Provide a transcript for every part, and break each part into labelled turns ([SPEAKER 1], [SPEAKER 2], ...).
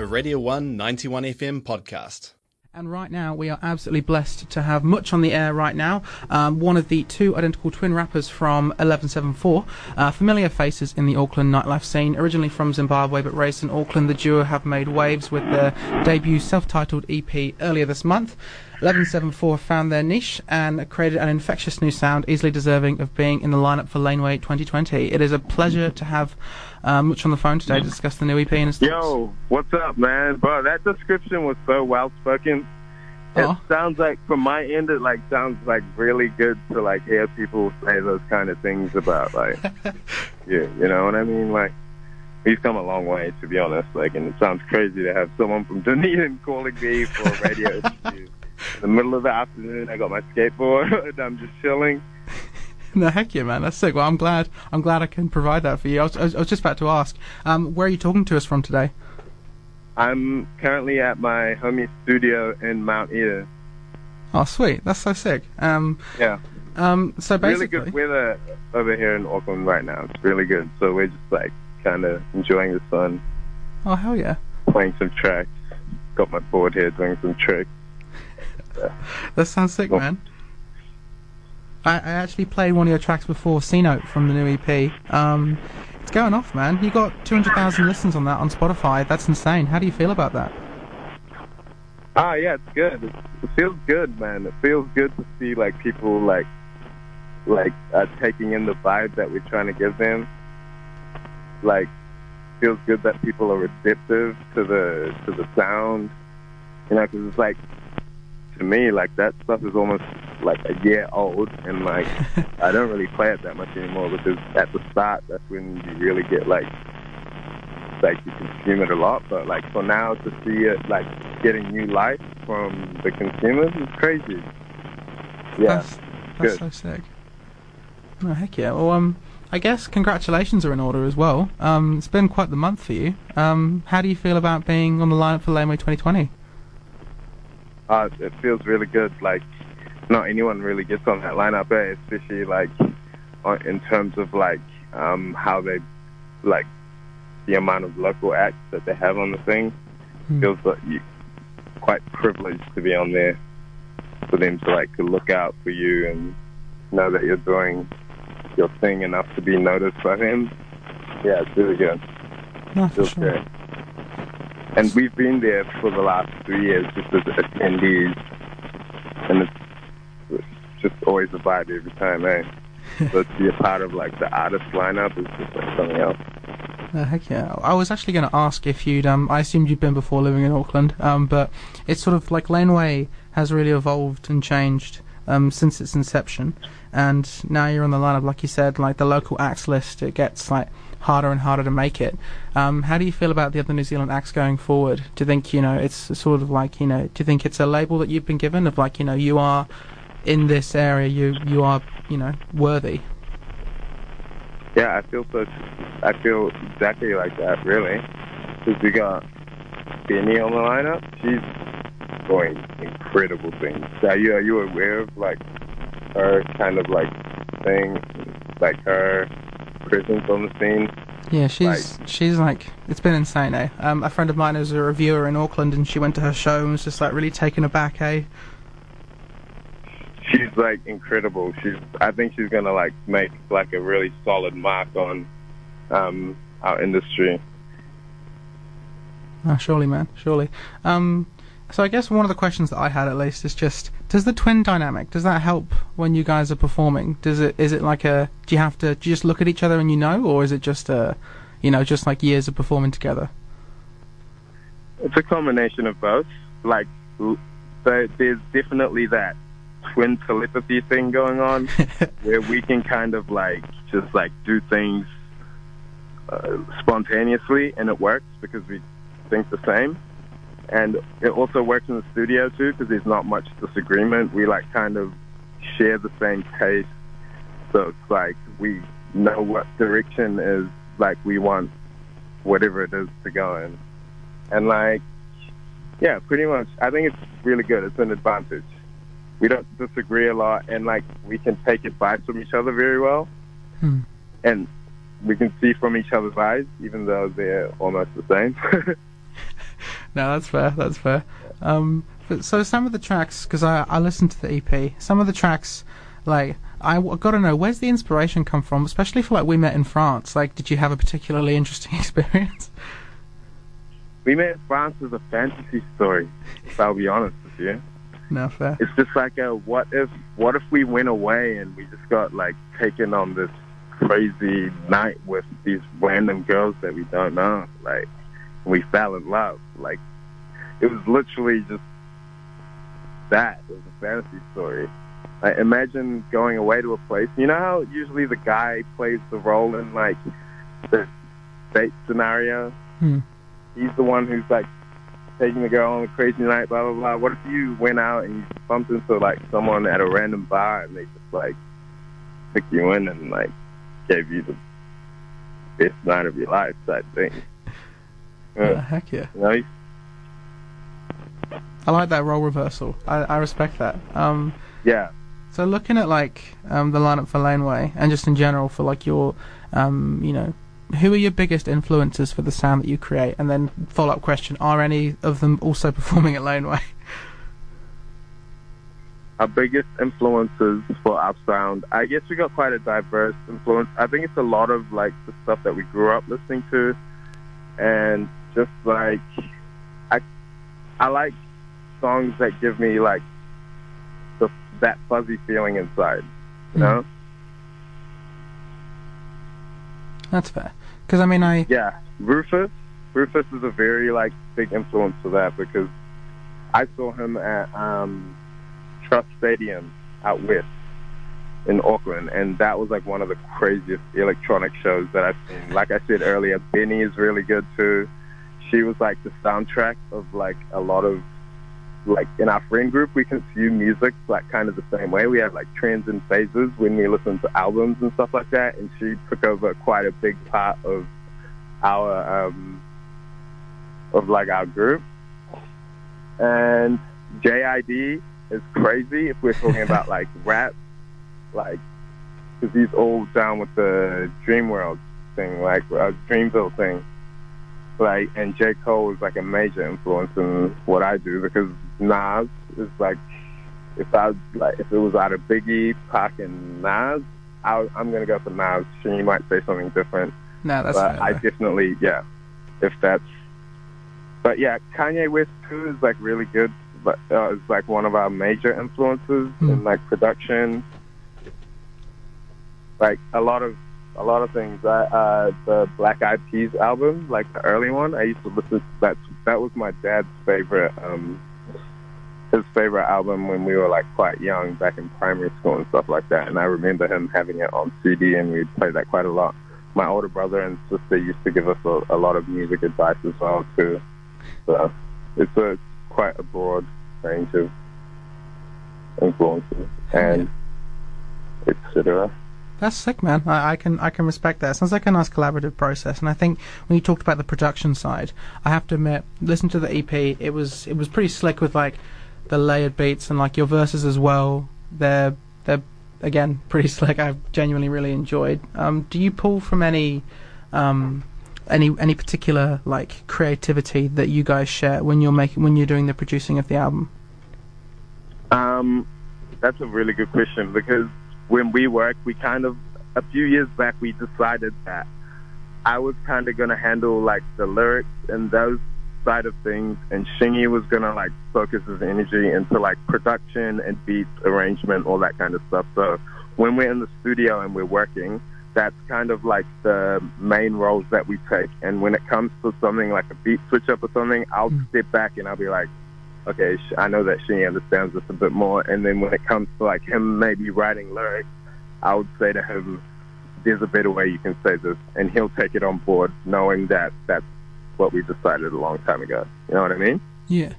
[SPEAKER 1] a Radio 1 91 FM podcast.
[SPEAKER 2] And right now, we are absolutely blessed to have Much on the air right now, um, one of the two identical twin rappers from 1174, uh, familiar faces in the Auckland nightlife scene. Originally from Zimbabwe but raised in Auckland, the duo have made waves with their debut self titled EP earlier this month. 1174 found their niche and created an infectious new sound, easily deserving of being in the lineup for Laneway 2020. It is a pleasure to have um, Much on the phone today to discuss the new EP and its
[SPEAKER 3] Yo, what's up, man? Bro, that description was so well spoken. It
[SPEAKER 2] Aw.
[SPEAKER 3] sounds like, from my end, it like sounds like really good to like hear people say those kind of things about like, yeah, you know what I mean? Like, we've come a long way, to be honest. Like, and it sounds crazy to have someone from Dunedin calling me for a radio interview. In the middle of the afternoon, I got my skateboard and I'm just chilling.
[SPEAKER 2] No, heck yeah, man. That's sick. Well, I'm glad. I'm glad I can provide that for you. I was, I was, just about to ask, um, where are you talking to us from today?
[SPEAKER 3] I'm currently at my homie studio in Mount Eden.
[SPEAKER 2] Oh, sweet. That's so sick. Um,
[SPEAKER 3] Yeah.
[SPEAKER 2] um, so
[SPEAKER 3] really
[SPEAKER 2] basically,
[SPEAKER 3] good weather over here in Auckland right now. It's really good. So we're just like kind of enjoying the sun,
[SPEAKER 2] oh hell yeah,
[SPEAKER 3] playing some tracks. Got my board here doing some tricks.
[SPEAKER 2] That sounds sick, man. I, I actually played one of your tracks before, C Note from the new EP. Um, it's going off, man. You got 200,000 listens on that on Spotify. That's insane. How do you feel about that?
[SPEAKER 3] Ah, yeah, it's good. It, it feels good, man. It feels good to see like people like like uh, taking in the vibe that we're trying to give them. Like, feels good that people are receptive to the to the sound. You know, because it's like to me, like that stuff is almost like a year old, and like I don't really play it that much anymore because at the start, that's when you really get like like you consume it a lot. But like for now, to see it like getting new life from the consumers is crazy. Yeah,
[SPEAKER 2] That's, that's so sick. Oh, heck yeah. Well, um, I guess congratulations are in order as well. Um, it's been quite the month for you. Um, how do you feel about being on the lineup for Laneway 2020?
[SPEAKER 3] Uh, it feels really good. Like not anyone really gets on that lineup, eh? especially like in terms of like um, how they like the amount of local acts that they have on the thing.
[SPEAKER 2] Hmm.
[SPEAKER 3] Feels like you quite privileged to be on there for them to like to look out for you and know that you're doing your thing enough to be noticed by them. Yeah, it's really good.
[SPEAKER 2] No, for
[SPEAKER 3] Feels
[SPEAKER 2] sure.
[SPEAKER 3] great. And we've been there for the last three years just as attendees, and it's, just always a vibe every time, eh? but to be a part of like the artist lineup is just like something else.
[SPEAKER 2] No, heck yeah. I was actually going to ask if you'd, um, I assumed you'd been before living in Auckland, um, but it's sort of like Laneway has really evolved and changed um, since its inception, and now you're on the lineup, like you said, like the local acts list, it gets like harder and harder to make it. Um, how do you feel about the other New Zealand acts going forward? Do you think, you know, it's sort of like, you know, do you think it's a label that you've been given of like, you know, you are in this area, you, you are, you know, worthy?
[SPEAKER 3] Yeah, I feel so. I feel exactly like that, really. Because we got BENEE on the lineup. She's doing incredible things. Are you are you aware of like her kind of like thing, like her presence on the scene?
[SPEAKER 2] Yeah, she's she's like it's been insane, eh? Um, a friend of mine is a reviewer in Auckland, and she went to her show and was just like really taken aback, eh?
[SPEAKER 3] she's like incredible. She's I think she's gonna like make like a really solid mark on um our industry.
[SPEAKER 2] Oh, surely, man, surely. Um, so I guess one of the questions that I had at least is just: Does the twin dynamic does that help when you guys are performing? Does it is it like a do you have to do you just look at each other and you know, or is it just a you know just like years of performing together?
[SPEAKER 3] It's a combination of both. Like so there's definitely that twin telepathy thing going on where we can kind of like just like do things uh, spontaneously and it works because we think the same. And it also works in the studio too because there's not much disagreement. We like kind of share the same taste. So it's like we know what direction is like we want whatever it is to go in. And like, yeah, pretty much. I think it's really good. It's an advantage. We don't disagree a lot, and like we can take advice from each other very well,
[SPEAKER 2] Hmm.
[SPEAKER 3] and we can see from each other's eyes, even though they're almost the same.
[SPEAKER 2] no, that's fair. That's fair. Um, but so some of the tracks, because I I listened to the EP, some of the tracks, like I w- got to know where's the inspiration come from, especially for like we met in France. Like, did you have a particularly interesting experience?
[SPEAKER 3] We met in France as a fantasy story. If I'll be honest with you,
[SPEAKER 2] No, fair.
[SPEAKER 3] it's just like a what if what if we went away and we just got like taken on this crazy night with these random girls that we don't know, like we fell in love. Like it was literally just that. It was a fantasy story. Like, imagine going away to a place. You know how usually the guy plays the role in like the date scenario.
[SPEAKER 2] Hmm.
[SPEAKER 3] He's the one who's like taking the girl on a crazy night, blah blah blah. What if you went out and you bumped into like someone at a random bar and they just like took you in and like gave you the best night of your life type thing.
[SPEAKER 2] Yeah,
[SPEAKER 3] Yeah.
[SPEAKER 2] heck yeah.
[SPEAKER 3] You know,
[SPEAKER 2] I like that role reversal. I, I respect that. Um,
[SPEAKER 3] yeah.
[SPEAKER 2] so looking at like um, the lineup for Laneway and just in general for like your, um, you know, who are your biggest influences for the sound that you create? And then follow up question: Are any of them also performing at Laneway?
[SPEAKER 3] our biggest influences for our sound, I guess we got quite a diverse influence. I think it's a lot of like the stuff that we grew up listening to, and just like I, I like songs that give me like the that fuzzy feeling inside, you know?
[SPEAKER 2] That's fair. Because I mean, I
[SPEAKER 3] Yeah, Rufus. Rufus is a very like big influence for that because I saw him at um, Trust Stadium out west in Auckland, and that was like one of the craziest electronic shows that I've seen. Like I said earlier, BENEE is really good too. She was like the soundtrack of like a lot of like in our friend group we consume music like kind of the same way. We have like trends and phases when we listen to albums and stuff like that, and she took over quite a big part of our um of like our group. And JID is crazy if we're talking about like rap, like because he's all down with the Dream World thing, like uh, Dreamville thing. Like, and J Cole is like a major influence in what I do because Nas is like, if I like, if it was out of Biggie, Pac, and Nas, I, I'm gonna go for Nas. She might say something different
[SPEAKER 2] no, that's
[SPEAKER 3] but
[SPEAKER 2] fair.
[SPEAKER 3] I definitely, yeah, if that's. But yeah, Kanye West too is like really good, but uh, it's like one of our major influences
[SPEAKER 2] Hmm.
[SPEAKER 3] in like production. Like a lot of a lot of things. I, uh, the Black Eyed Peas album, like the early one, I used to listen. To that that was my dad's favorite. Um, his favorite album when we were like quite young, back in primary school and stuff like that. And I remember him having it on CD, and we'd play that quite a lot my older brother and sister used to give us a, a lot of music advice as well too. So it's a quite a broad range of influences and etc.
[SPEAKER 2] That's sick, man. I, I can I can respect that. Sounds like a nice collaborative process. And I think when you talked about the production side, I have to admit, listen to the EP. It was it was pretty slick with like the layered beats and like your verses as well. They're they're again pretty slick. I've genuinely really enjoyed. Um, do you pull from any um, any any particular like creativity that you guys share when you're making when you're doing the producing of the album?
[SPEAKER 3] Um, that's a really good question because when we work, we kind of a few years back we decided that I was kind of gonna handle like the lyrics and those side of things, and Shingy was gonna like focus his energy into like production and beats, arrangement, all that kind of stuff. So when we're in the studio and we're working, that's kind of like the main roles that we take. And when it comes to something like a beat switch up or something, I'll
[SPEAKER 2] Mm.
[SPEAKER 3] step back and I'll be like, okay, I know that she understands this a bit more. And then when it comes to like him maybe writing lyrics, I would say to him, there's a better way you can say this, and he'll take it on board, knowing that that's what we decided a long time ago. You know what I mean?
[SPEAKER 2] Yeah.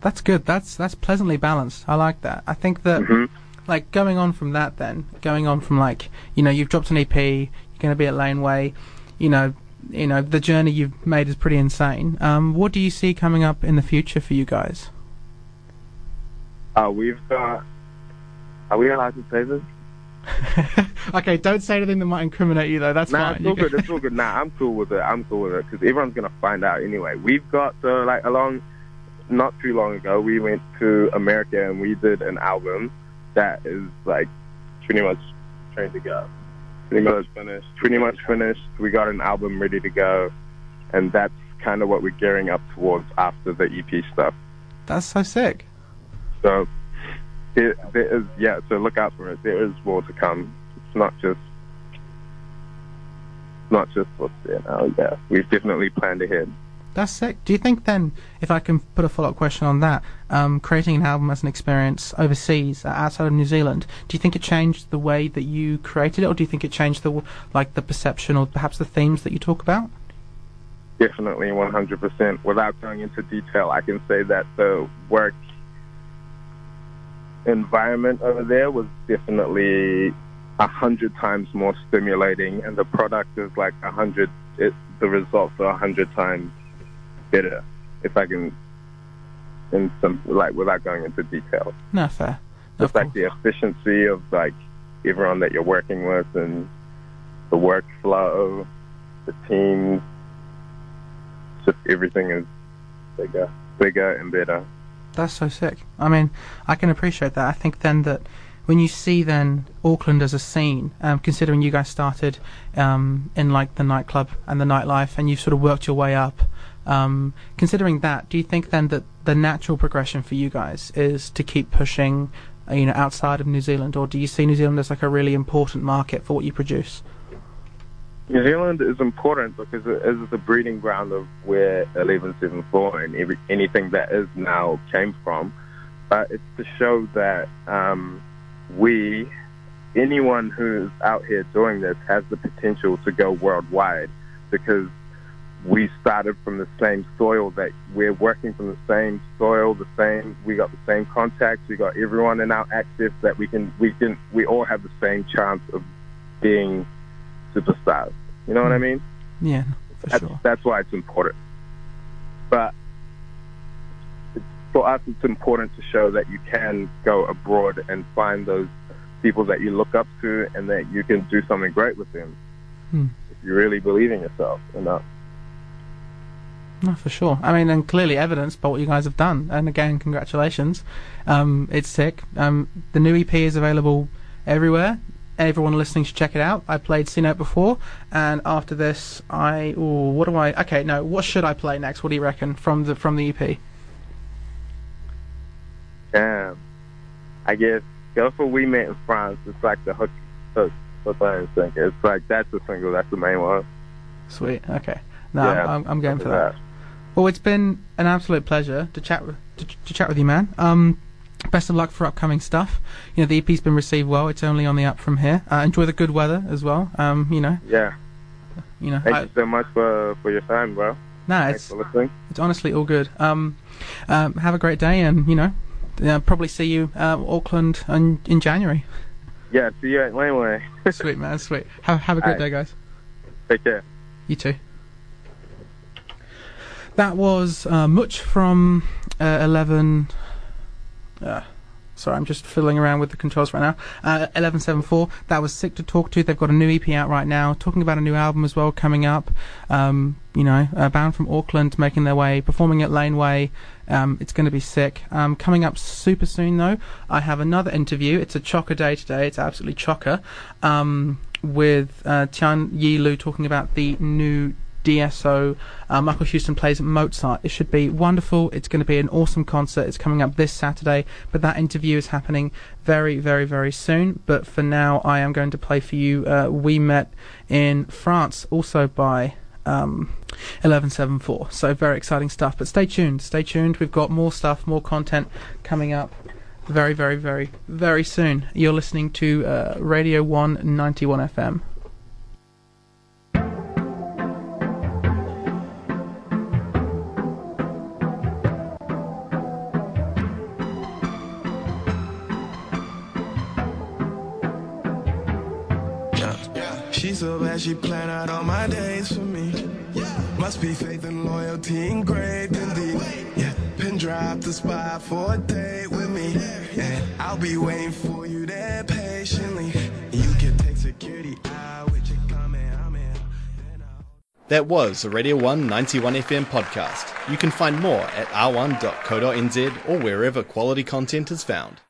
[SPEAKER 2] That's good. That's that's pleasantly balanced. I like that. I think that
[SPEAKER 3] hmm
[SPEAKER 2] like going on from that then going on from like you know you've dropped an ep you're going to be at laneway you know you know the journey you've made is pretty insane um what do you see coming up in the future for you guys
[SPEAKER 3] Uh, we've got. Are we allowed to say this?
[SPEAKER 2] okay, don't say anything that might incriminate you, though. That's
[SPEAKER 3] Nah,
[SPEAKER 2] fine.
[SPEAKER 3] it's all good. It's all good. Nah, I'm cool with it. I'm cool with it because everyone's gonna find out anyway. We've got so like along, not too long ago, we went to America and we did an album that is like pretty much trying to go. Pretty much finished. Pretty much finished. We got an album ready to go, and that's kind of what we're gearing up towards after the EP stuff.
[SPEAKER 2] That's so sick.
[SPEAKER 3] So there, there is yeah. So look out for it. There is more to come. It's not just not just what's there now. Yeah, we've definitely planned ahead.
[SPEAKER 2] That's sick. Do you think then, if I can put a follow-up question on that, um, creating an album as an experience overseas, uh, outside of New Zealand, do you think it changed the way that you created it, or do you think it changed the like the perception or perhaps the themes that you talk about?
[SPEAKER 3] Definitely 100%. Without going into detail, I can say that the work environment over there was definitely a hundred times more stimulating, and the product is like a hundred. The results are a hundred times better, if I can, in some like without going into detail.
[SPEAKER 2] No, fair.
[SPEAKER 3] Just like
[SPEAKER 2] course.
[SPEAKER 3] the efficiency of like everyone that you're working with and the workflow, the teams, just everything is bigger, bigger and better.
[SPEAKER 2] That's so sick. I mean, I can appreciate that. I think then that when you see then Auckland as a scene, um, considering you guys started um, in like the nightclub and the nightlife, and you've sort of worked your way up. Um, considering that, do you think then that the natural progression for you guys is to keep pushing, uh, you know, outside of New Zealand, or do you see New Zealand as like a really important market for what you produce?
[SPEAKER 3] New Zealand is important because it is the breeding ground of where 1174 and every, anything that is now came from. But it's to show that um, we, anyone who's out here doing this, has the potential to go worldwide because we started from the same soil that we're working from the same soil, the same we got the same contacts, we got everyone in our access that we can we can we all have the same chance of being superstars. You know what I mean?
[SPEAKER 2] Yeah, for
[SPEAKER 3] That's,
[SPEAKER 2] sure.
[SPEAKER 3] that's why it's important. But it's, for us, it's important to show that you can go abroad and find those people that you look up to and that you can do something great with them
[SPEAKER 2] Hmm.
[SPEAKER 3] if you really believe in yourself enough.
[SPEAKER 2] No, for sure. I mean, and clearly evidenced by what you guys have done. And again, congratulations. Um, it's sick. Um, the new EP is available everywhere. Everyone listening should check it out. I played C Note before, and after this, I ooh, what do I? Okay, no. What should I play next? What do you reckon from the from the EP?
[SPEAKER 3] Damn. I guess go for We Met in France. It's like the hook, hook, line, and sinker. It's like that's the single. That's the main one.
[SPEAKER 2] Sweet. Okay. No,
[SPEAKER 3] Yeah,
[SPEAKER 2] I'm, I'm going for
[SPEAKER 3] go
[SPEAKER 2] that. Well, it's been an absolute pleasure to chat with, to, to chat with you, man. Um, best of luck for upcoming stuff. You know, the EP's been received well. It's only on the up from here. Uh, enjoy the good weather as well. Um, you know,
[SPEAKER 3] Yeah.
[SPEAKER 2] you know.
[SPEAKER 3] Thank
[SPEAKER 2] I-
[SPEAKER 3] you so much for for your time, bro.
[SPEAKER 2] no,
[SPEAKER 3] Thanks
[SPEAKER 2] it's it's honestly all good. Um, um, have a great day, and you know, uh, probably see you uh, Auckland in, in January.
[SPEAKER 3] Yeah. See you at Laneway.
[SPEAKER 2] sweet man, sweet. Have have a great
[SPEAKER 3] Alright.
[SPEAKER 2] day, guys.
[SPEAKER 3] Take care.
[SPEAKER 2] You too. That was uh, much from uh, 11. Uh, sorry, I'm just fiddling around with the controls right now. Uh, 1174. That was Sick to Talk to. They've got a new EP out right now, talking about a new album as well coming up. Um, you know, uh, bound from Auckland, making their way, performing at Laneway. Um, it's going to be sick. Um, coming up super soon, though, I have another interview. It's a chocker day today. It's absolutely chocker. Um, with uh, Tianyi Lu talking about the new DSO. Uh, Michael Houston plays Mozart. It should be wonderful. It's going to be an awesome concert. It's coming up this Saturday, but that interview is happening very, very, very soon. But for now, I am going to play for you uh, We Met in France, also by um, 1174. So very exciting stuff. But stay tuned. Stay tuned. We've got more stuff, more content coming up very, very, very, very soon. You're listening to uh, Radio 191 FM.
[SPEAKER 4] She's so bad, she planned out all my days for me. Yeah. Must be faith and loyalty engraved in thee. Yeah, pin drop the spot for a date with me. And I'll be waiting for you there patiently. Yeah. security out with your comment. I'm in.
[SPEAKER 1] That was a Radio 1 91 FM podcast. You can find more at r1.co.nz or wherever quality content is found.